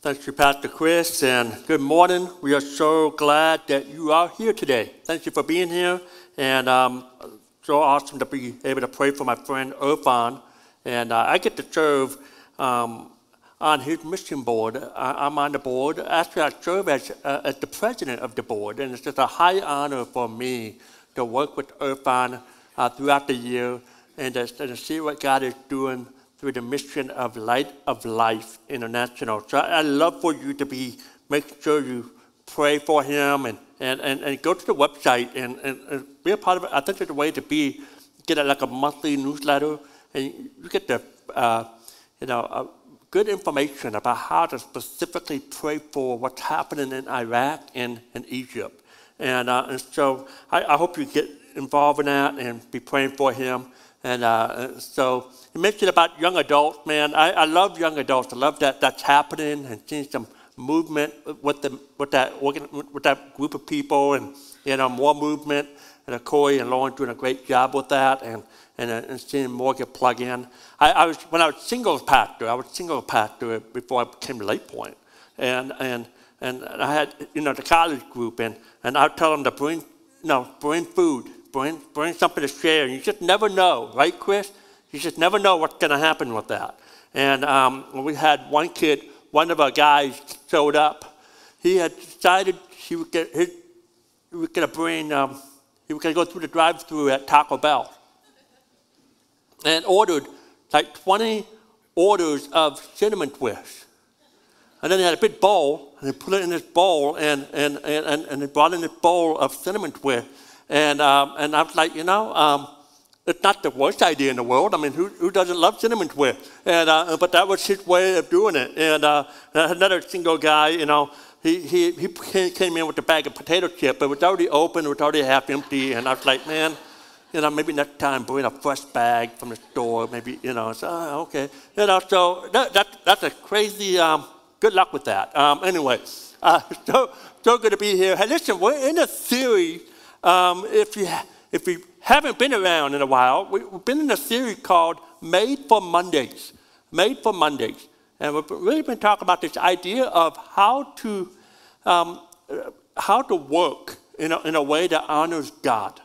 Thank you, Pastor Chris, and good morning. We are so glad that you are here today. Thank you for being here, and um, so awesome to be able to pray for my friend Irfan. And uh, I get to serve um, on his mission board. I, am on the board. Actually, I serve as, uh, as the president of the board, and it's just a high honor for me to work with Irfan uh, throughout the year and to, and to see what God is doing through the mission of Light of Life International. So I, love for you to be, make sure you pray for him and, and, and, and go to the website and, and, and be a part of it. I think there's a way to be, get a, like a monthly newsletter and you get the, uh, you know, uh, good information about how to specifically pray for what's happening in Iraq and, in Egypt. And, uh, and so I, I hope you get involved in that and be praying for him. And uh, so you mentioned about young adults, man. I, I love young adults. I love that that's happening and seeing some movement with, the, with, that, with that group of people and, you know, more movement. And uh, Corey and Lauren doing a great job with that and, and, uh, and seeing more get plugged in. I, I, was, when I was single pastor, I was single pastor before I became to Lake Point. And, and, and I had, you know, the college group and, and I tell them to bring, you know, bring food bring, bring something to share. You just never know, right, Chris? You just never know what's going to happen with that. And um, we had one kid, one of our guys showed up. He had decided he his, was going to bring, um, he was going to go through the drive-through at Taco Bell, and ordered like 20 orders of cinnamon twists. And then he had a big bowl, and he put it in this bowl, and, and, and, and, he brought in this bowl of cinnamon twists. And, um, and I was like, you know, um, it's not the worst idea in the world. I mean, who, who doesn't love cinnamon twist? And, uh, but that was his way of doing it. And uh, another single guy, you know, he, he, he came in with a bag of potato chips, but it was already open, it was already half empty. And I was like, man, you know, maybe next time bring a fresh bag from the store, maybe, you know, oh, okay. You know, so that, that, that's a crazy, um, good luck with that. Um, anyway, uh, so, so good to be here. Hey, listen, we're in a series um, if, you, if you haven't been around in a while, we've been in a series called Made for Mondays. Made for Mondays. And we've really been talking about this idea of how to, um, how to work in a, in a way that honors God.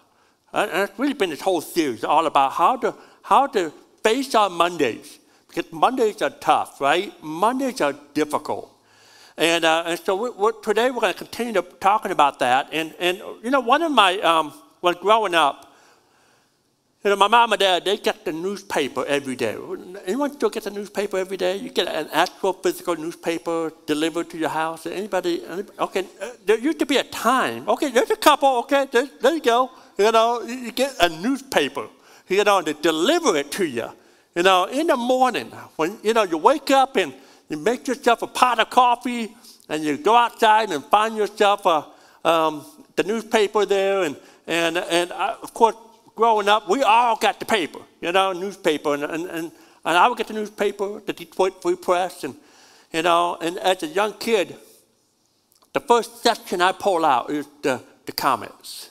And it's really been this whole series all about how to, how to face our Mondays. Because Mondays are tough, right? Mondays are difficult. And, uh, and so we're, we're, today we're going to continue talking about that. And, and you know, one of my, um, when growing up, you know, my mom and dad, they get the newspaper every day. Anyone still get the newspaper every day? You get an actual physical newspaper delivered to your house? Anybody? anybody? Okay, uh, there used to be a time. Okay, there's a couple. Okay, there, there you go. You know, you get a newspaper. You know, they deliver it to you. You know, in the morning when you know you wake up and you make yourself a pot of coffee and you go outside and find yourself a, um, the newspaper there. And, and, and I, of course, growing up, we all got the paper, you know, newspaper. And, and, and, and I would get the newspaper, the Detroit Free Press. And, you know, and as a young kid, the first section I pull out is the, the comments,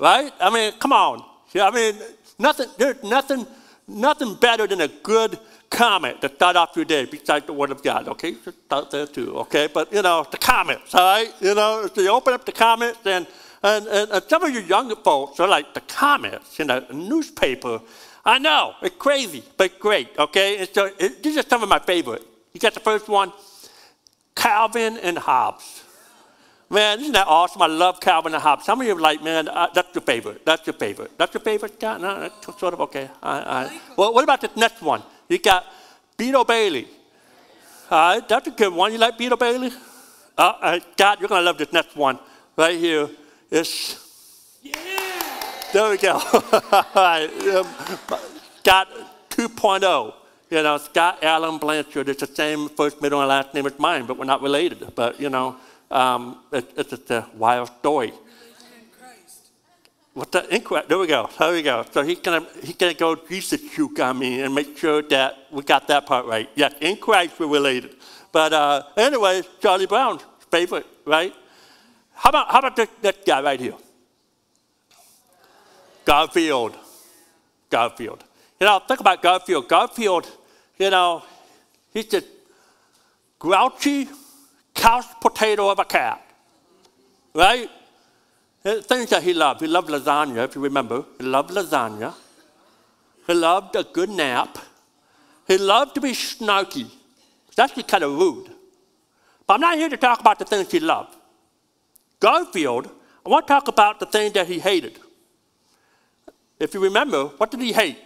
right? I mean, come on. I mean, nothing, there's nothing, nothing better than a good comment to start off your day besides the Word of God, okay? Just start there too, okay? But, you know, the comments, all right? You know, so you open up the comments and, and, and, some of you younger folks are like, the comments in a newspaper, I know, it's crazy, but great, okay? And so it, these are some of my favorite. You got the first one, Calvin and Hobbes. Man, isn't that awesome? I love Calvin and Hobbes. Some of you are like, man, uh, that's your favorite. That's your favorite. That's your favorite? Yeah, no, that's sort of okay. I, I. Well, what about this next one? You got Beetle Bailey. All right, that's a good one. You like Beetle Bailey? Uh, uh, God, you're going to love this next one right here. It's, yeah. There we go. All right. Um, Scott 2.0. You know, Scott Allen Blanchard. It's the same first, middle, and last name as mine, but we're not related. But, you know, um, it, it's just a wild story. What the inquest? There we go. There we go. So he's gonna he's gonna go Jesus shoot on me and make sure that we got that part right. Yes, in Christ we're related. But uh, anyway, Charlie Brown's favorite, right? How about how about this, this guy right here? Garfield. Garfield. You know, think about Garfield. Garfield, you know, he's just grouchy, couch potato of a cat, right? Things that he loved. He loved lasagna, if you remember. He loved lasagna. He loved a good nap. He loved to be snarky. That's actually kind of rude. But I'm not here to talk about the things he loved. Garfield, I want to talk about the things that he hated. If you remember, what did he hate?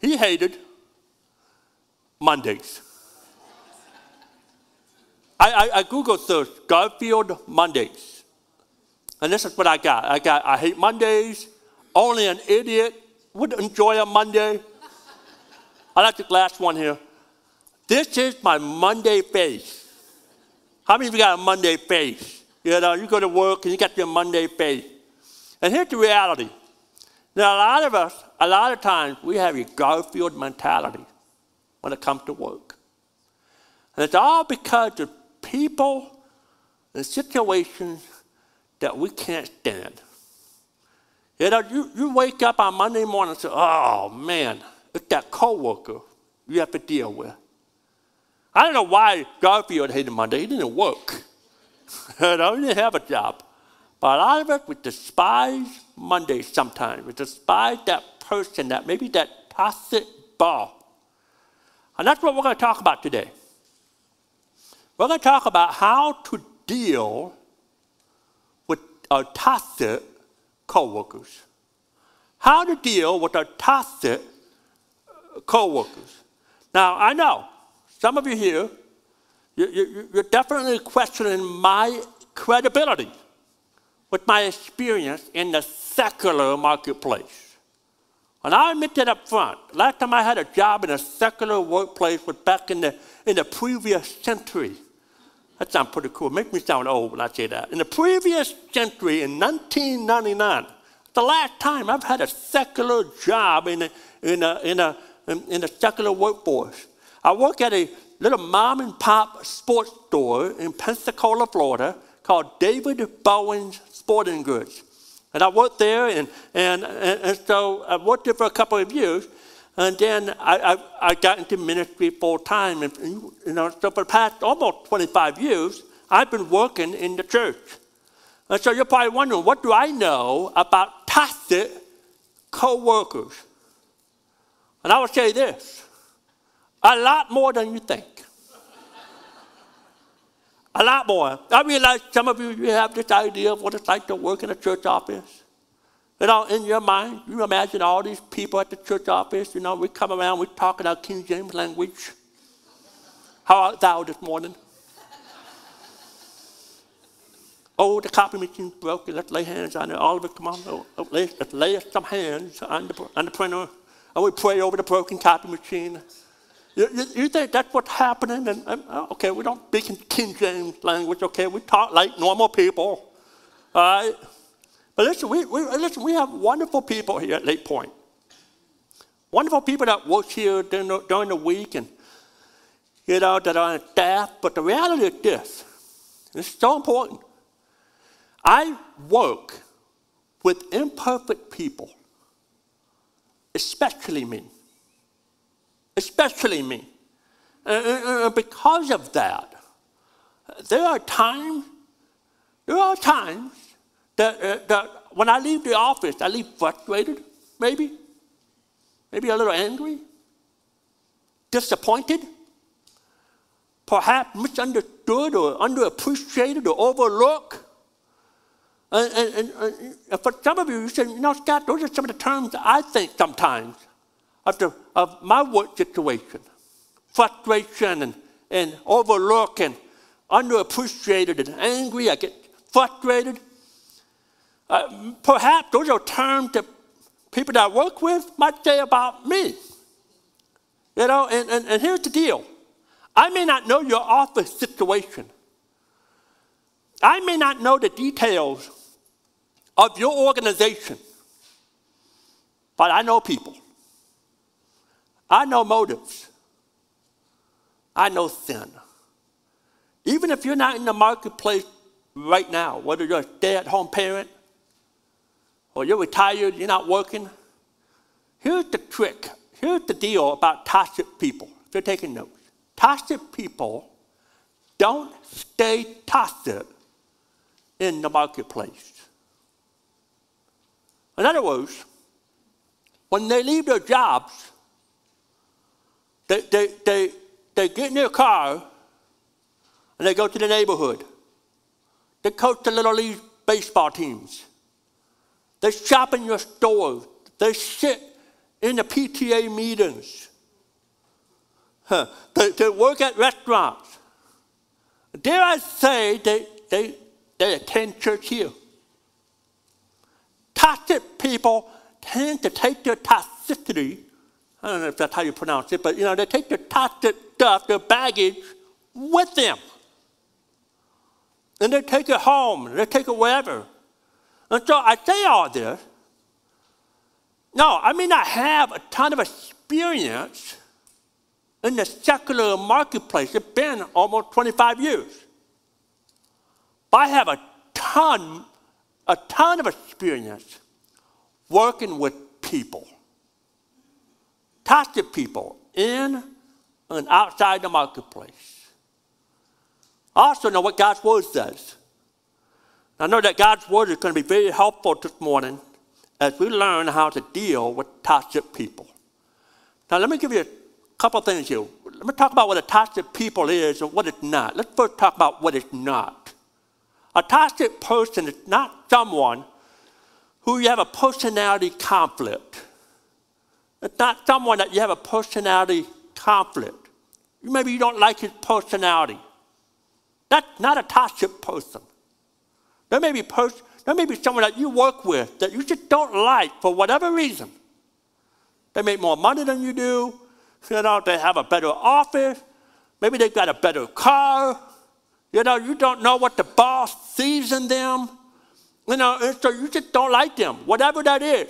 He hated Mondays. I, I, I Googled search Garfield Mondays. And this is what I got. I got, I hate Mondays. Only an idiot would enjoy a Monday. I like the last one here. This is my Monday face. How many of you got a Monday face? You know, you go to work and you got your Monday face. And here's the reality. Now, a lot of us, a lot of times, we have a Garfield mentality when it comes to work. And it's all because of people and situations that we can't stand. You know, you, you wake up on Monday morning and say, oh man, it's that coworker you have to deal with. I don't know why Garfield hated Monday. He didn't work. you know, he didn't have a job. But a lot of us, we despise Monday sometimes. We despise that person, that maybe that toxic ball. And that's what we're going to talk about today. We're going to talk about how to deal our toxic co-workers. How to deal with our toxic co-workers. Now, I know some of you here, you, are definitely questioning my credibility with my experience in the secular marketplace. And I admit that up front. Last time I had a job in a secular workplace was back in the, in the previous century. That sounds pretty cool. Make me sound old when I say that. In the previous century, in 1999, the last time I've had a secular job in a, in a, in a, in a secular workforce. I work at a little mom and pop sports store in Pensacola, Florida, called David Bowen's Sporting Goods. And I worked there, and, and, and, and so I worked there for a couple of years. And then I, I, I got into ministry full time. And, you know, so for the past almost 25 years, I've been working in the church. And so you're probably wondering, what do I know about toxic co-workers? And I would say this, a lot more than you think. a lot more. I realize some of you, you have this idea of what it's like to work in a church office. You know, in your mind, you imagine all these people at the church office, you know, we come around, we talk in our King James language. How art thou this morning? oh, the copy machine's broken. Let's lay hands on it. All of it, come on. Oh, oh, let's lay some hands on the, on the printer. And we pray over the broken copy machine. You, you, you think that's what's happening? And, and, oh, okay, we don't speak in King James language. Okay, we talk like normal people. All right? But listen, we, we, listen, we have wonderful people here at Lake Point. Wonderful people that work here during the, during the week and, you know, that are on staff. But the reality is this, this is so important. I work with imperfect people, especially me. Especially me. And because of that, there are times, there are times that, uh, that when I leave the office, I leave frustrated, maybe, maybe a little angry, disappointed, perhaps misunderstood or underappreciated or overlooked. And, and, and, for some of you, you said, you know, Scott, those are some of the terms I think sometimes of, the, of my work situation. Frustration and, and overlook and underappreciated and angry. I get frustrated. Uh, perhaps those are terms that people that I work with might say about me. You know, and, and, and here's the deal. I may not know your office situation. I may not know the details of your organization, but I know people. I know motives. I know sin. Even if you're not in the marketplace right now, whether you're a stay at home parent or you're retired, you're not working, here's the trick. Here's the deal about toxic people. If you're taking notes, toxic people don't stay toxic in the marketplace. In other words, when they leave their jobs, they, they, they, they get in their car and they go to the neighborhood. They coach the little league baseball teams. They shop in your stores. They sit in the PTA meetings. Huh. They, they work at restaurants. Dare I say they, they, they attend church here. Toxic people tend to take their toxicity, I don't know if that's how you pronounce it, but you know, they take their toxic stuff, their baggage, with them. And they take it home, they take it wherever. And so I say all this. No, I may not have a ton of experience in the secular marketplace. It's been almost 25 years. But I have a ton, a ton of experience working with people, toxic people in and outside the marketplace. I also know what God's Word says. I know that God's Word is going to be very helpful this morning as we learn how to deal with toxic people. Now, let me give you a couple things here. Let me talk about what a toxic people is and what it's not. Let's first talk about what it's not. A toxic person is not someone who you have a personality conflict. It's not someone that you have a personality conflict. Maybe you don't like his personality. That's not a toxic person. There may be pers- there may be someone that you work with that you just don't like for whatever reason. They make more money than you do. You know, they have a better office. Maybe they've got a better car. You know, you don't know what the boss sees in them. You know, and so you just don't like them, whatever that is.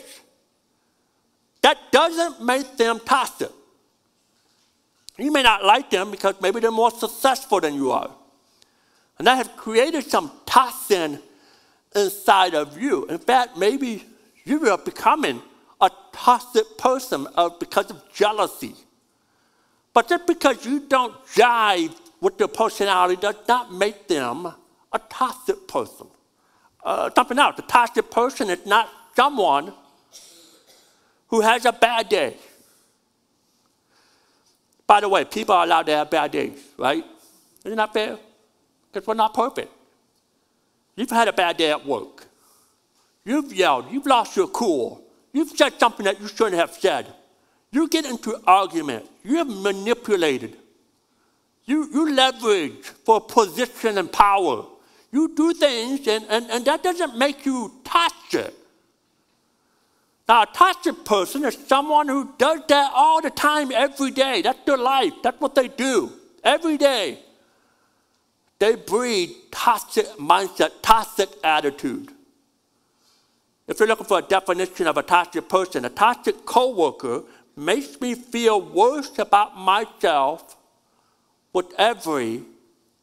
That doesn't make them toxic. You may not like them because maybe they're more successful than you are. And that has created some toxin inside of you. In fact, maybe you are becoming a toxic person because of jealousy. But just because you don't jive with their personality does not make them a toxic person. Uh, something else, a toxic person is not someone who has a bad day. By the way, people are allowed to have bad days, right? Isn't that fair? Because we're not perfect. You've had a bad day at work. You've yelled. You've lost your cool. You've said something that you shouldn't have said. You get into arguments. You have manipulated. You, you leverage for position and power. You do things, and, and, and that doesn't make you toxic. Now, a toxic person is someone who does that all the time, every day. That's their life. That's what they do every day. They breed toxic mindset, toxic attitude. If you're looking for a definition of a toxic person, a toxic coworker makes me feel worse about myself with every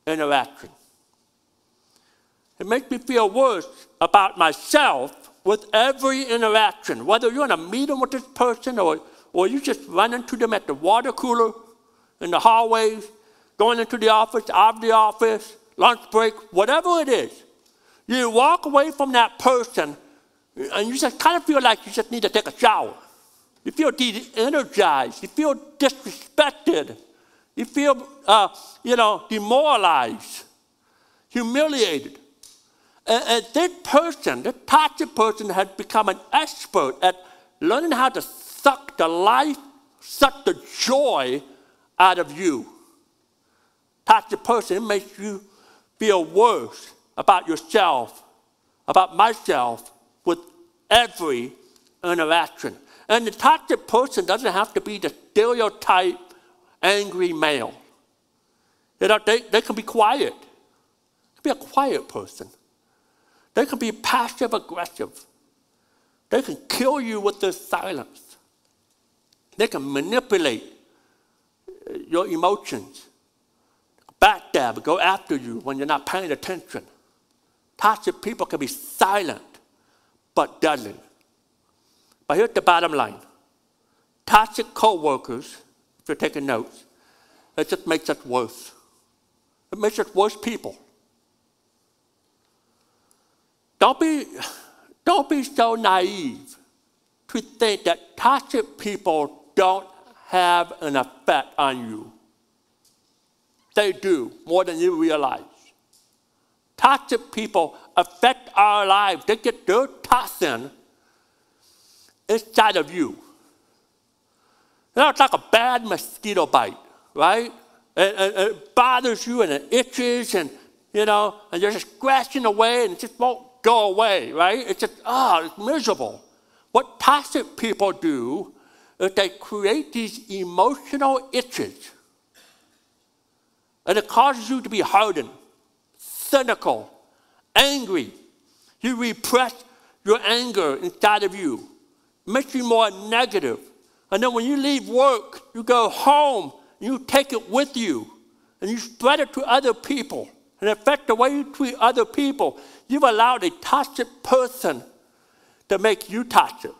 interaction. It makes me feel worse about myself with every interaction. Whether you're in a meeting with this person or, or you just run into them at the water cooler, in the hallways, going into the office, out of the office, lunch break, whatever it is. You walk away from that person and you just kind of feel like you just need to take a shower. You feel de energized. You feel disrespected. You feel, uh, you know, demoralized, humiliated. And, and this person, this toxic person, has become an expert at learning how to suck the life, suck the joy out of you. Toxic person makes you feel worse about yourself, about myself, with every interaction. And the toxic person doesn't have to be the stereotype angry male. You know, they, they can be quiet. They can be a quiet person. They can be passive aggressive. They can kill you with their silence. They can manipulate uh, your emotions, backstab, go after you when you're not paying attention. Toxic people can be silent but deadly. But here's the bottom line toxic co workers, if you're taking notes, it just makes us worse. It makes us worse people. Don't be, don't be so naive to think that toxic people don't have an effect on you. They do more than you realize. Toxic people affect our lives. They get their toxin inside of you. You know, it's like a bad mosquito bite, right? And, and it bothers you and it itches and, you know, and you're just scratching away and it just won't go away, right? It's just, oh, it's miserable. What toxic people do is they create these emotional itches. And it causes you to be hardened, cynical, angry. You repress your anger inside of you. It makes you more negative. And then when you leave work, you go home, you take it with you, and you spread it to other people. And affect the way you treat other people. You've allowed a toxic person to make you toxic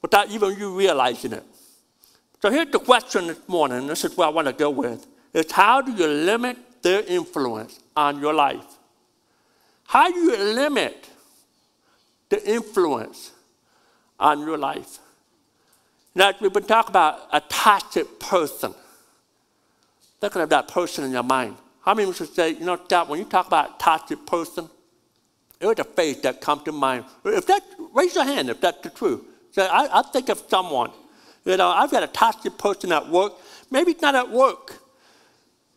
without even you realizing it. So here's the question this morning, and this is what I want to go with, is how do you limit their influence on your life? How do you limit the influence on your life? Now, we've been talking about a toxic person. Think of that person in your mind. How many of you say, you know, that when you talk about a toxic person, there's a face that comes to mind. If that, raise your hand if that's the truth. Say, I, I think of someone. You know, I've got a toxic person at work. Maybe it's not at work.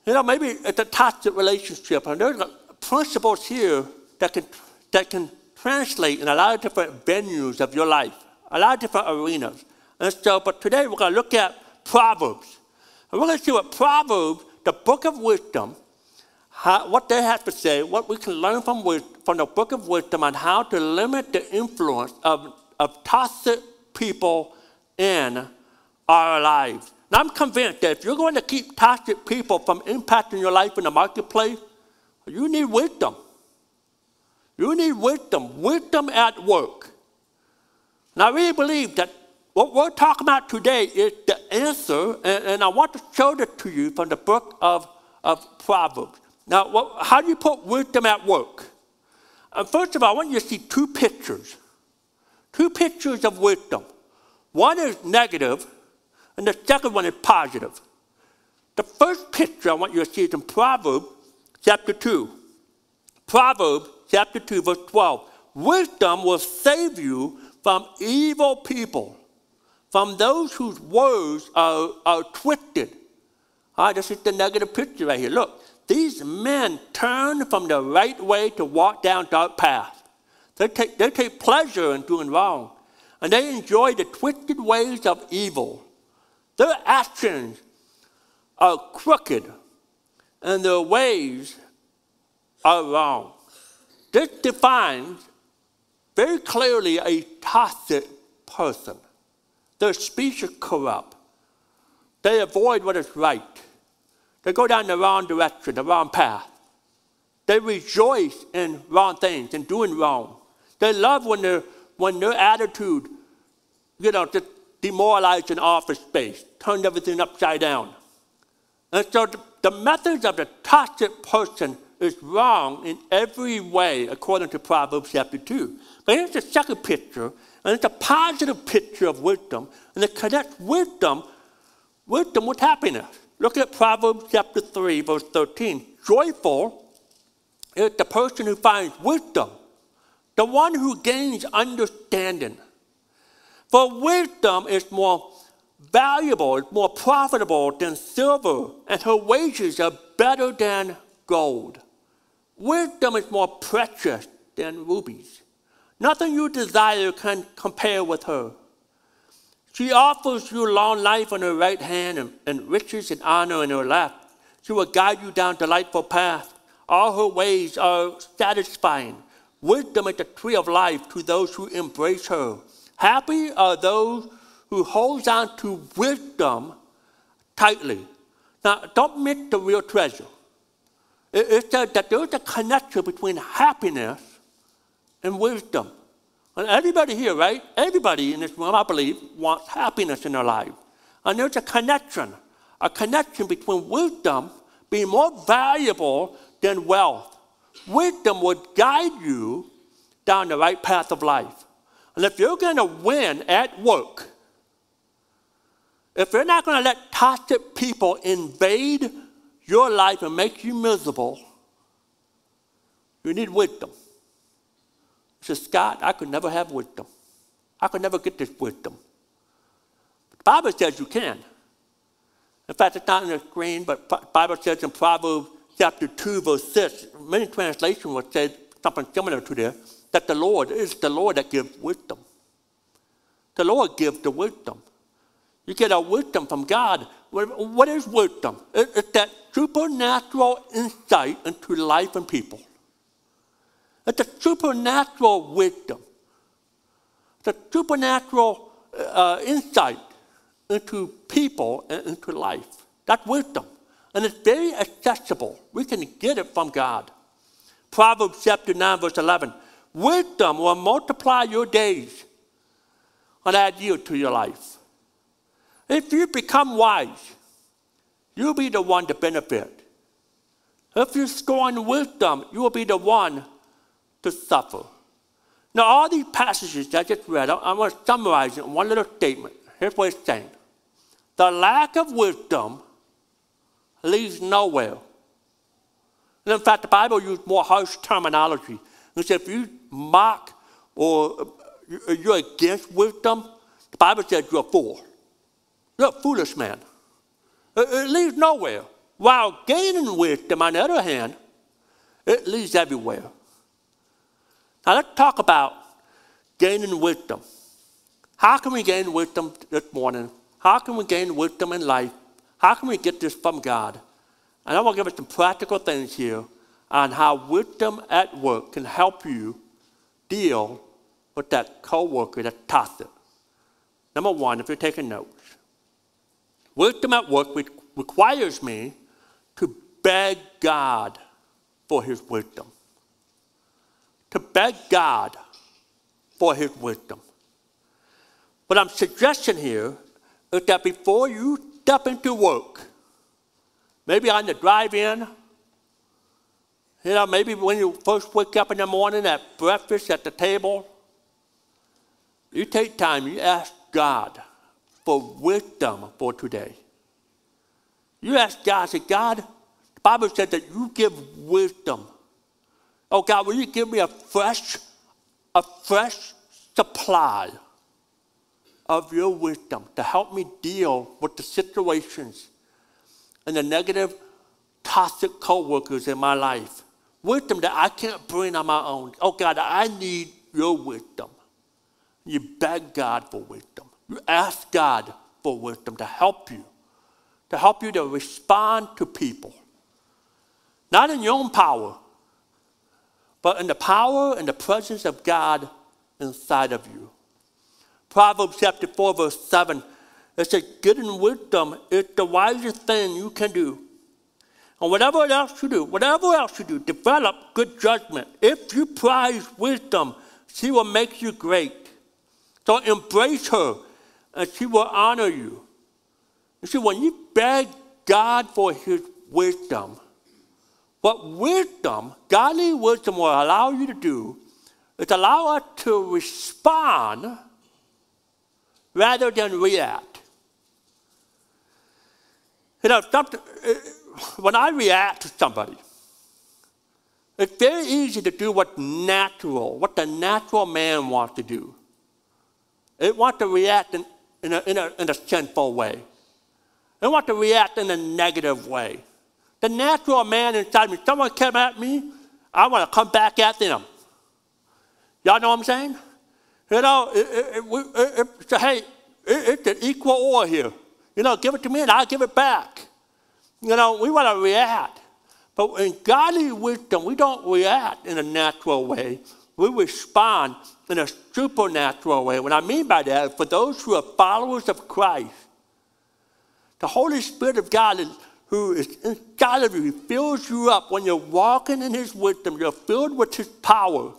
You know, maybe it's a toxic relationship. And there's principles here that can, that can translate in a lot of different venues of your life, a lot of different arenas. And so, but today we're going to look at Proverbs. And we're going to see what Proverbs, the book of wisdom, how, what they have to say, what we can learn from, from the book of wisdom on how to limit the influence of, of toxic people in our lives. Now, I'm convinced that if you're going to keep toxic people from impacting your life in the marketplace, you need wisdom. You need wisdom, wisdom at work. And I really believe that what we're talking about today is the answer, and, and I want to show that to you from the book of, of Proverbs. Now, what, how do you put wisdom at work? Uh, first of all, I want you to see two pictures. Two pictures of wisdom. One is negative, and the second one is positive. The first picture I want you to see is in Proverbs chapter 2. Proverbs chapter 2, verse 12. Wisdom will save you from evil people, from those whose words are, are twisted. All right, this is the negative picture right here. Look, these men turn from the right way to walk down dark paths. They take, they take pleasure in doing wrong, and they enjoy the twisted ways of evil. Their actions are crooked, and their ways are wrong. This defines very clearly a toxic person. Their speech is corrupt. They avoid what is right. They go down the wrong direction, the wrong path. They rejoice in wrong things and doing wrong. They love when, their when their attitude, you know, just demoralized an office space, turned everything upside down. And so the, the methods of the toxic person is wrong in every way, according to Proverbs chapter 2. But here's the second picture, and it's a positive picture of wisdom, and it connects wisdom, wisdom with happiness. Look at Proverbs chapter 3, verse 13. Joyful is the person who finds wisdom, the one who gains understanding. For wisdom is more valuable, more profitable than silver, and her wages are better than gold. Wisdom is more precious than rubies. Nothing you desire can compare with her. She offers you long life on her right hand and, and riches and honor in her left. She will guide you down delightful paths. All her ways are satisfying. Wisdom is the tree of life to those who embrace her. Happy are those who hold on to wisdom tightly. Now, don't miss the real treasure. It, it says that there's a connection between happiness and wisdom. And everybody here, right? Everybody in this room, I believe, wants happiness in their life. And there's a connection, a connection between wisdom being more valuable than wealth. Wisdom would guide you down the right path of life. And if you're going to win at work, if you're not going to let toxic people invade your life and make you miserable, you need wisdom. He says, Scott, I could never have wisdom. I could never get this wisdom. The Bible says you can. In fact, it's not on the screen, but the Bible says in Proverbs chapter 2, verse 6, many translations will say something similar to this, that the Lord is the Lord that gives wisdom. The Lord gives the wisdom. You get a wisdom from God. What is wisdom? It's that supernatural insight into life and people. It's a supernatural wisdom. It's a supernatural uh, insight into people and into life. That's wisdom. And it's very accessible. We can get it from God. Proverbs chapter 9, verse 11. Wisdom will multiply your days and add year to your life. If you become wise, you'll be the one to benefit. If you scorn wisdom, you will be the one to suffer. Now, all these passages that I just read, I want to summarize in one little statement. Here's what it's saying The lack of wisdom leads nowhere. And in fact, the Bible uses more harsh terminology. It says if you mock or uh, you're against wisdom, the Bible says you're a fool. You're a foolish man. It leads nowhere. While gaining wisdom, on the other hand, it leads everywhere. Now let's talk about gaining wisdom. How can we gain wisdom this morning? How can we gain wisdom in life? How can we get this from God? And I want to give us some practical things here on how wisdom at work can help you deal with that coworker that's toxic. Number one, if you're taking notes, wisdom at work requires me to beg God for his wisdom to beg God for his wisdom. What I'm suggesting here is that before you step into work, maybe on the drive in, you know, maybe when you first wake up in the morning at breakfast at the table, you take time, you ask God for wisdom for today. You ask God, say, God, the Bible says that you give wisdom Oh God, will you give me a fresh, a fresh supply of your wisdom to help me deal with the situations and the negative, toxic co-workers in my life. Wisdom that I can't bring on my own. Oh God, I need your wisdom. You beg God for wisdom. You ask God for wisdom to help you, to help you to respond to people. Not in your own power, but in the power and the presence of God inside of you. Proverbs chapter 4, verse 7, it says, Getting wisdom is the wisest thing you can do. Whatever else you do, whatever else you do, develop good judgment. If you prize wisdom, she will make you great. So embrace her, and she will honor you. You see, when you beg God for his wisdom, what wisdom, godly wisdom, will allow you to do is allow us to respond rather than react. You know, when I react to somebody, it's very easy to do what's natural, what the natural man wants to do. It wants to react in, in, a, in, a, in a sinful way. It wants to react in a negative way. The natural man inside me, someone came at me, I want to come back at them. Y'all know what I'm saying? You know, it, it, it, it, hey, it's an equal war here. You know, give it to me and I'll give it back. You know, we want to react. But in godly wisdom, we don't react in a natural way. We respond in a supernatural way. What I mean by that, for those who are followers of Christ, the Holy Spirit of God is who is inside of you. He fills you up. When you're walking in His wisdom, you're filled with His power.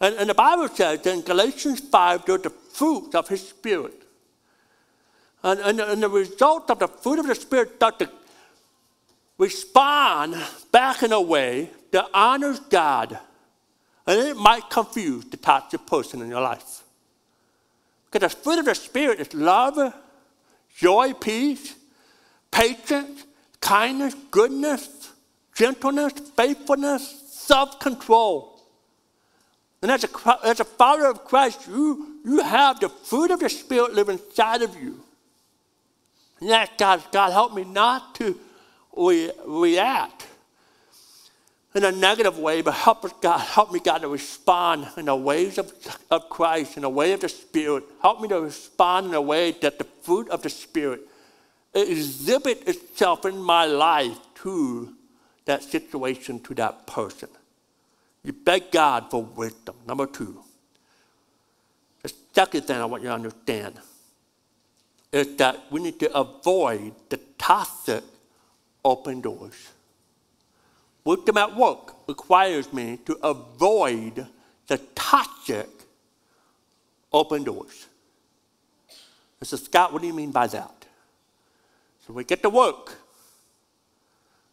And, and the Bible says in Galatians 5, they're the fruit of His Spirit. And, and, and the result of the fruit of the Spirit start to respond back in a way that honors God. And it might confuse the toxic person in your life. Because the fruit of the Spirit is love, joy, peace, patience, kindness, goodness, gentleness, faithfulness, self control. And as a, as a follower of Christ, you, you have the fruit of the Spirit living inside of you. And that's God, God, help me not to re- react in a negative way, but help us, God, help me, God, to respond in the ways of, of Christ, in the way of the Spirit. Help me to respond in a way that the fruit of the Spirit exhibit itself in my life to that situation, to that person. You beg God for wisdom. Number two. The second thing I want you to understand is that we need to avoid the toxic open doors. Wisdom at work requires me to avoid the toxic open doors. I said, Scott, what do you mean by that? So we get to work.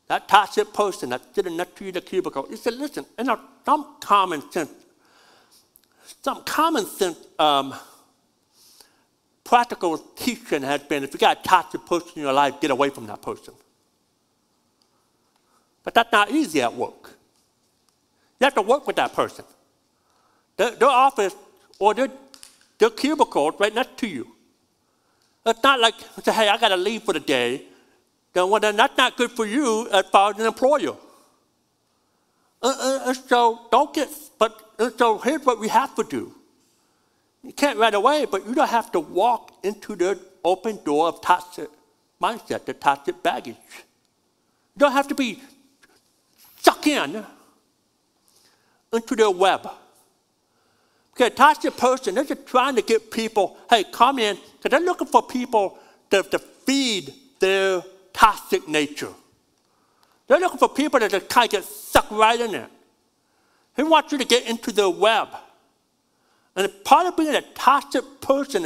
That toxic person that's sitting next to you in the cubicle, he said, listen, in some common sense, some common sense um, practical teaching has been if you got a toxic person in your life, get away from that person. But that's not easy at work. You have to work with that person. Their, their office or their, their cubicle right next to you. It's not like, say, hey, I got to leave for the day. Then, well, then that's not good for you as far as an employer. Uh, uh, uh so don't get, but uh, so here's what we have to do. You can't right away, but you don't have to walk into the open door of toxic mindset, the toxic baggage. You don't have to be in into their web. Okay, toxic person, they're just trying to get people, hey, come in, because they're looking for people to, to feed their toxic nature. They're looking for people that just kind of get sucked right in it. He wants you to get into their web. And part of being a toxic person,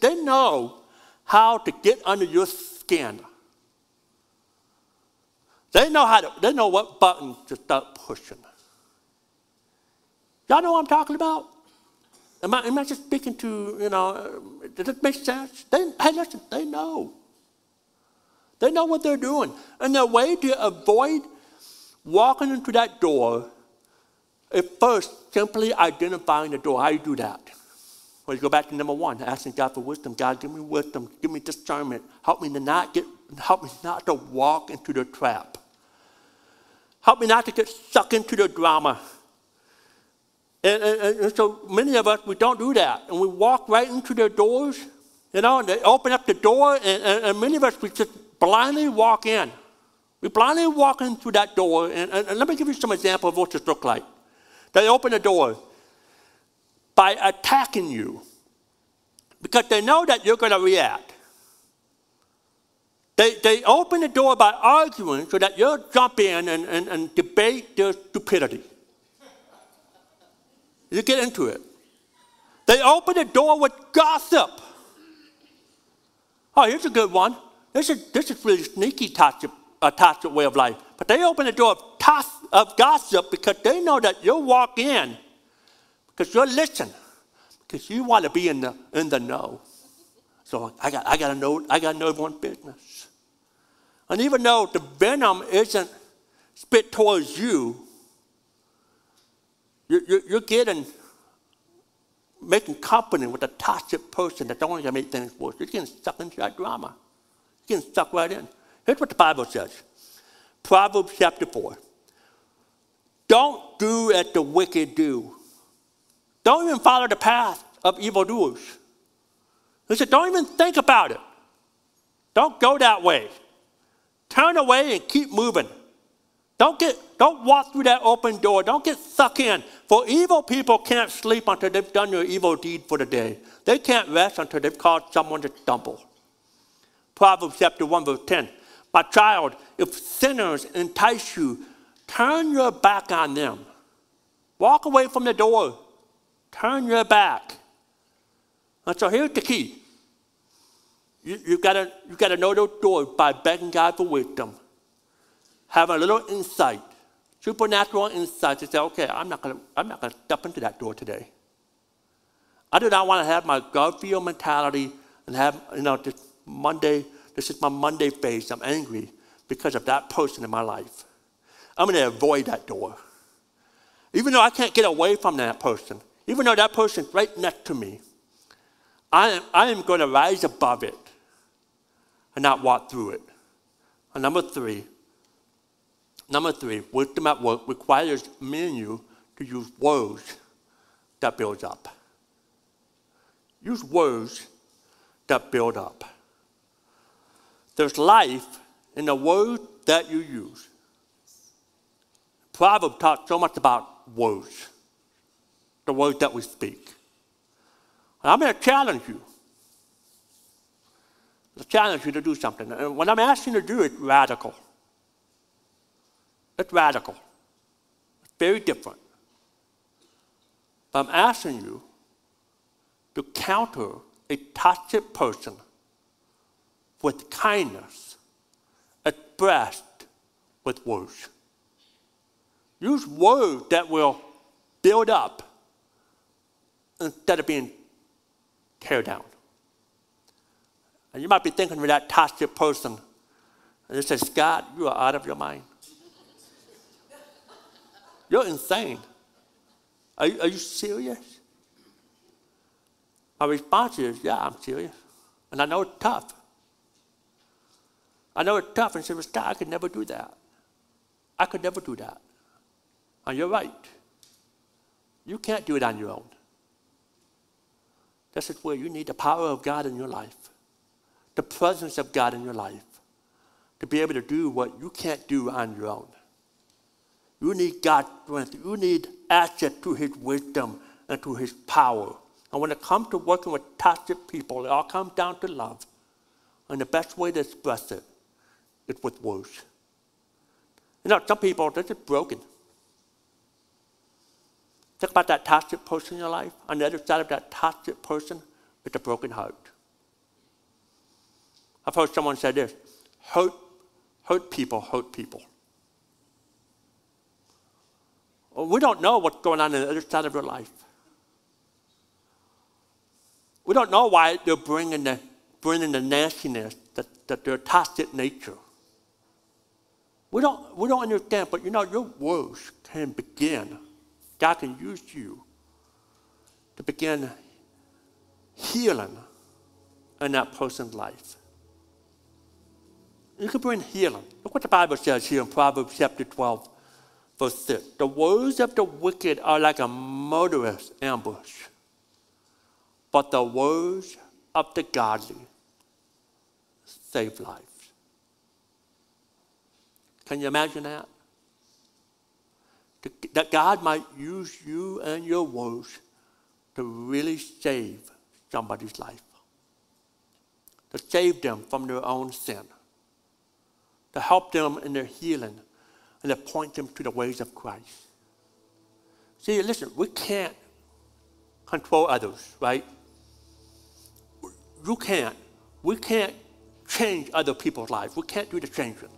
they know how to get under your skin. They know how to, they know what buttons to start pushing. Y'all know what I'm talking about? Am I, am I just speaking to, you know, uh, does it make sense? They, hey, listen, they know. They know what they're doing. And the way to avoid walking into that door is first simply identifying the door. How do you do that? Well, you go back to number one, asking God for wisdom. God, give me wisdom, give me discernment. Help me to not get, help me not to walk into the trap. Help me not to get sucked into the drama. And, and, and, so many of us, we don't do that. And we walk right into their doors, you know, and they open up the door, and, and many of us, we just blindly walk in. We blindly walk in through that door. And, let me give you some example of what this looks like. They open the door by attacking you because they know that you're going to react. They, they open the door by arguing so that you'll jump in and, and, and debate their stupidity. You get into it. They open the door with gossip. Oh, here's a good one. This is, this is really sneaky toxic, uh, toxic way of life. But they open the door of, tos- of gossip because they know that you'll walk in because you'll listen because you want to be in the, in the know. So I got, I got to know, I got to know everyone's business. And even though the venom isn't spit towards you, you're, getting, making company with a toxic person that's only going to make things worse. You're getting stuck into that drama. You're getting stuck right in. Here's what the Bible says Proverbs chapter 4. Don't do as the wicked do. Don't even follow the path of evildoers. He said, don't even think about it. Don't go that way. Turn away and keep moving. Don't get don't walk through that open door. Don't get sucked in. For evil people can't sleep until they've done their evil deed for the day. They can't rest until they've caused someone to stumble. Proverbs chapter 1, verse 10. My child, if sinners entice you, turn your back on them. Walk away from the door. Turn your back. And so here's the key you, you've got to you gotta know those doors by begging God for wisdom. have a little insight, supernatural insight to say, okay, I'm not to I'm not to step into that door today. I do not want to have my Garfield mentality and have, you know, this Monday, this is my Monday phase. I'm angry because of that person in my life. I'm going to avoid that door. Even though I can't get away from that person, even though that person's right next to me, I am, I am going to rise above it and not walk through it. And number three, number three, wisdom at work requires me and you to use words that build up. Use words that build up. There's life in the words that you use. Proverbs talks so much about words, the words that we speak. And I'm going to challenge you. I challenge you to do something. And what I'm asking you to do is radical. It's radical. It's very different. But I'm asking you to counter a toxic person with kindness expressed with words. Use words that will build up instead of being tear down. And you might be thinking of that toxic person, and it says, Scott, you are out of your mind. You're insane. Are you, are you serious? My response is, yeah, I'm serious. And I know it's tough. I know it's tough. And she said, Scott, I could never do that. I could never do that. And you're right. You can't do it on your own. This is where you need the power of God in your life, the presence of God in your life, to be able to do what you can't do on your own. You need God's strength. You need access to His wisdom and to His power. And when it comes to working with toxic people, it all comes down to love. And the best way to express it is with words. You know, some people, they're just broken. Think about that toxic person in your life. On the other side of that toxic person is a broken heart. I've heard someone say this hurt, hurt people hurt people. We don't know what's going on in the other side of your life. We don't know why they're bringing the, bringing the nastiness, that, that their toxic nature. We don't, we don't understand, but you know, your words can begin God can use you to begin healing in that person's life. You can bring healing. Look what the Bible says here in Proverbs chapter 12, verse 6. The words of the wicked are like a murderous ambush, but the words of the godly save lives. Can you imagine that? that God might use you and your words to really save somebody's life, to save them from their own sin, to help them in their healing, and to point them to the ways of Christ. See, listen, we can't control others, right? You can't. We can't change other people's lives. We can't do the changing.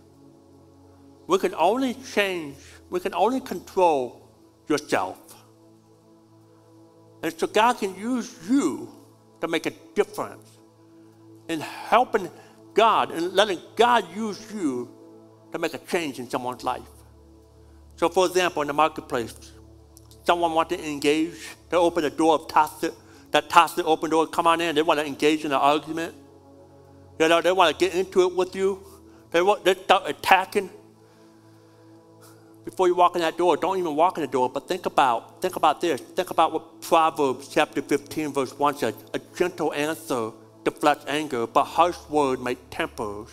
We can only change we can only control yourself. And so God can use you to make a difference in helping God and letting God use you to make a change in someone's life. So, for example, in the marketplace, someone wants to engage, they open the door of tacit, that tacit open door, come on in, they want to engage in an argument. You know, they want to get into it with you. They, want, they start attacking before you walk in that door, don't even walk in the door, but think about, think about this. Think about what Proverbs chapter 15, verse 1 says. A gentle answer deflects anger, but harsh word make tempers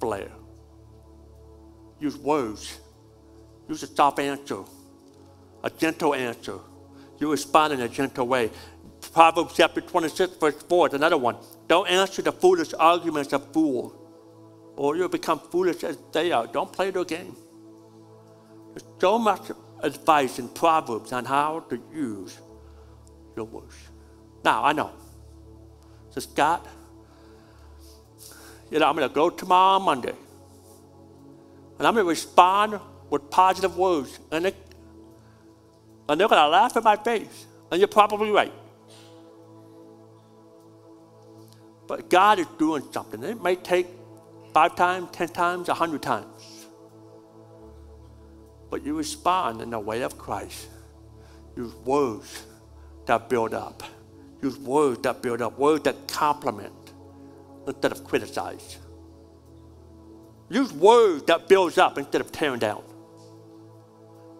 flare. Use words. Use a soft answer, a gentle answer. You respond in a gentle way. Proverbs chapter 26, verse 4 is another one. Don't answer the foolish arguments of fools, or you'll become foolish as they are. Don't play their game. There's so much advice in Proverbs on how to use your words. Now, I know. So, Scott, you know, I'm going to go tomorrow Monday. And I'm going to respond with positive words. And, and they're going to laugh in my face. And you're probably right. But God is doing something. It may take five times, ten times, a hundred times. But you respond in the way of Christ. Use words that build up. Use words that build up, words that compliment instead of criticize. Use words that builds up instead of tearing down.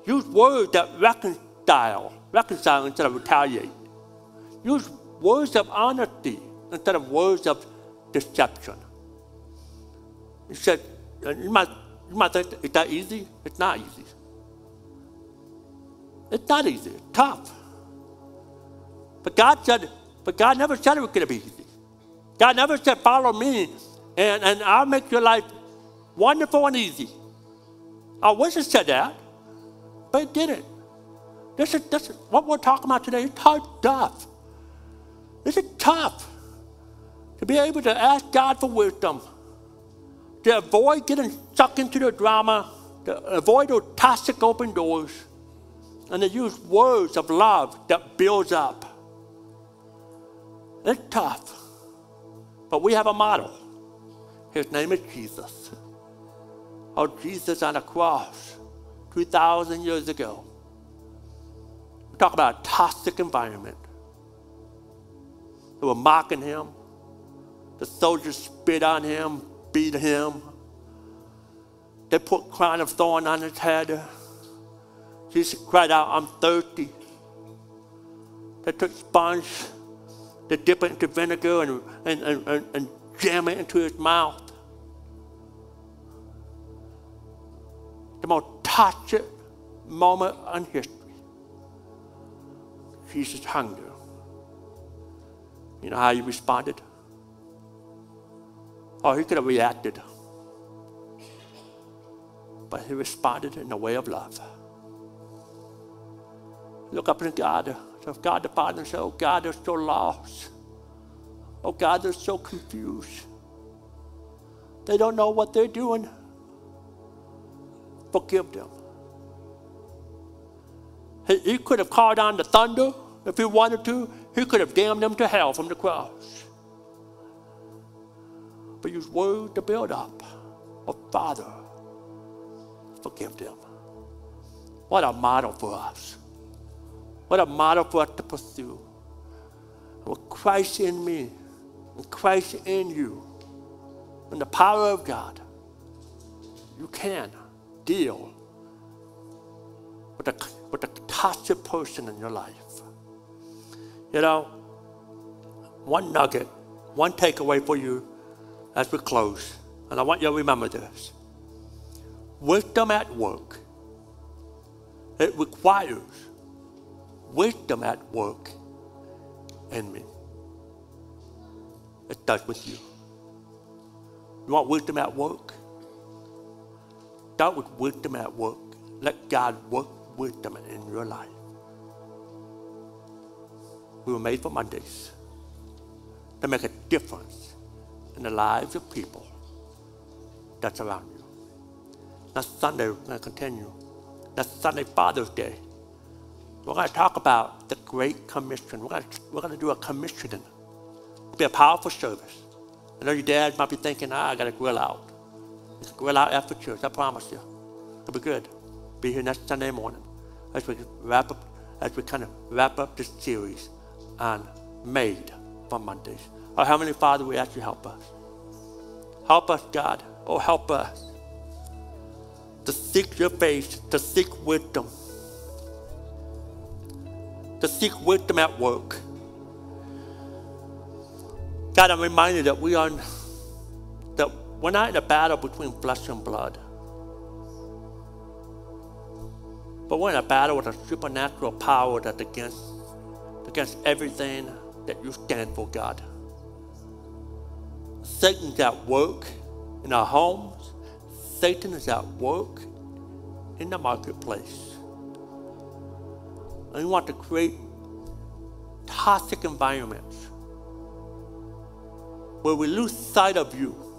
Use words that reconcile, reconcile instead of retaliate. Use words of honesty instead of words of deception. He said, you might, you might think, is that easy? It's not easy. It's not easy. It's tough. But God said, but God never said it was going to be easy. God never said, follow me and, and I'll make your life wonderful and easy. I wish it said that, but it didn't. This is, this is what we're talking about today. It's hard stuff. This is tough to be able to ask God for wisdom, to avoid getting sucked into the drama, to avoid those toxic open doors, and to use words of love that builds up. It's tough, but we have a model. His name is Jesus. Oh, Jesus on the cross 2,000 years ago. We talk about a toxic environment. They were mocking him. The soldiers spit on him, beat him. They put crown of thorn on his head. Jesus cried out, I'm thirsty. They took sponge, they dip it into vinegar and, and, and, and, and jam it into his mouth. The most toxic moment in history. Jesus hunger. You know how he responded? Oh, he could have reacted. But he responded in a way of love. Look up at God. So God the Father say, Oh God, they're so lost. Oh God, they're so confused. They don't know what they're doing. Forgive them. He, he could have called on the thunder if he wanted to. He could have damned them to hell from the cross. But use word to build up. Oh Father, forgive them. What a model for us. What a model for us to pursue. With Christ in me, and Christ in you, and the power of God, you can deal with the, with the toxic person in your life. You know, one nugget, one takeaway for you as we close, and I want you to remember this. Wisdom at work, it requires wisdom at work in me. It does with you. You want wisdom at work? Start with wisdom at work. Let God work wisdom in your life. We were made for Mondays to make a difference in the lives of people that's around you. Next Sunday, we're going to continue. Next Sunday, Father's Day. We're going to talk about the Great Commission. We're going to, we're going to do a commissioning. It'll be a powerful service. I know your dad might be thinking, ah, I got to grill out. It's Grill out after church, I promise you. It'll be good. Be here next Sunday morning as we wrap up, as we kind of wrap up this series on Made for Mondays. Oh, Heavenly Father, we ask you help us. Help us, God. Oh, help us to seek your face, to seek wisdom to seek wisdom at work. God, I'm reminded that we are that we're not in a battle between flesh and blood. But we're in a battle with a supernatural power that's against, against everything that you stand for, God. Satan's at work in our homes. Satan is at work in the marketplace. And we want to create toxic environments where we lose sight of you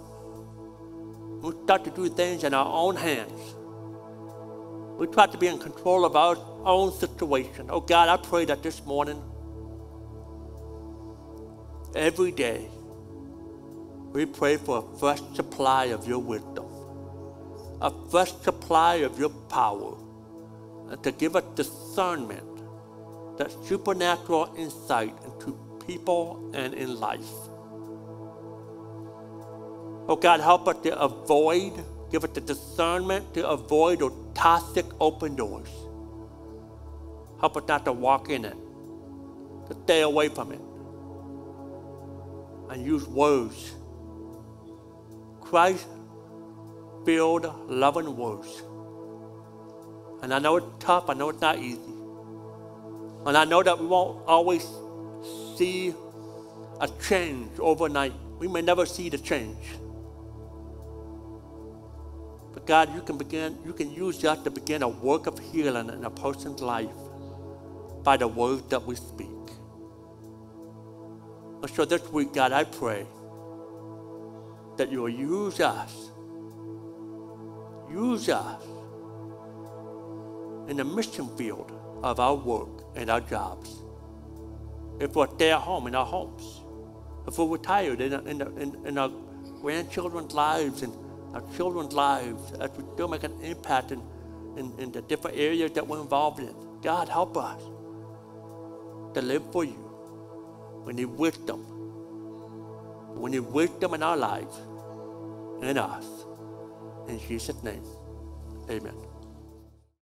we start to do things in our own hands. We try to be in control of our own situation. Oh God, I pray that this morning, every day, we pray for a fresh supply of your wisdom, a fresh supply of your power, and to give us discernment, that supernatural insight into people and in life. Oh God, help us to avoid, give us the discernment to avoid those toxic open doors. Help us not to walk in it, to stay away from it, and use words Christ filled, loving words. And I know it's tough, I know it's not easy. And I know that we won't always see a change overnight. We may never see the change. But God, you can begin, you can use that to begin a work of healing in a person's life by the words that we speak. And so this week, God, I pray that you will use us, use us in the mission field of our work and our jobs. If we're stay at home in our homes, if we're retired in, in, in, in our grandchildren's lives and our children's lives, as we still make an impact in, in, in the different areas that we're involved in. God, help us to live for you. We need wisdom. We need wisdom in our lives, in us. In Jesus' name, amen.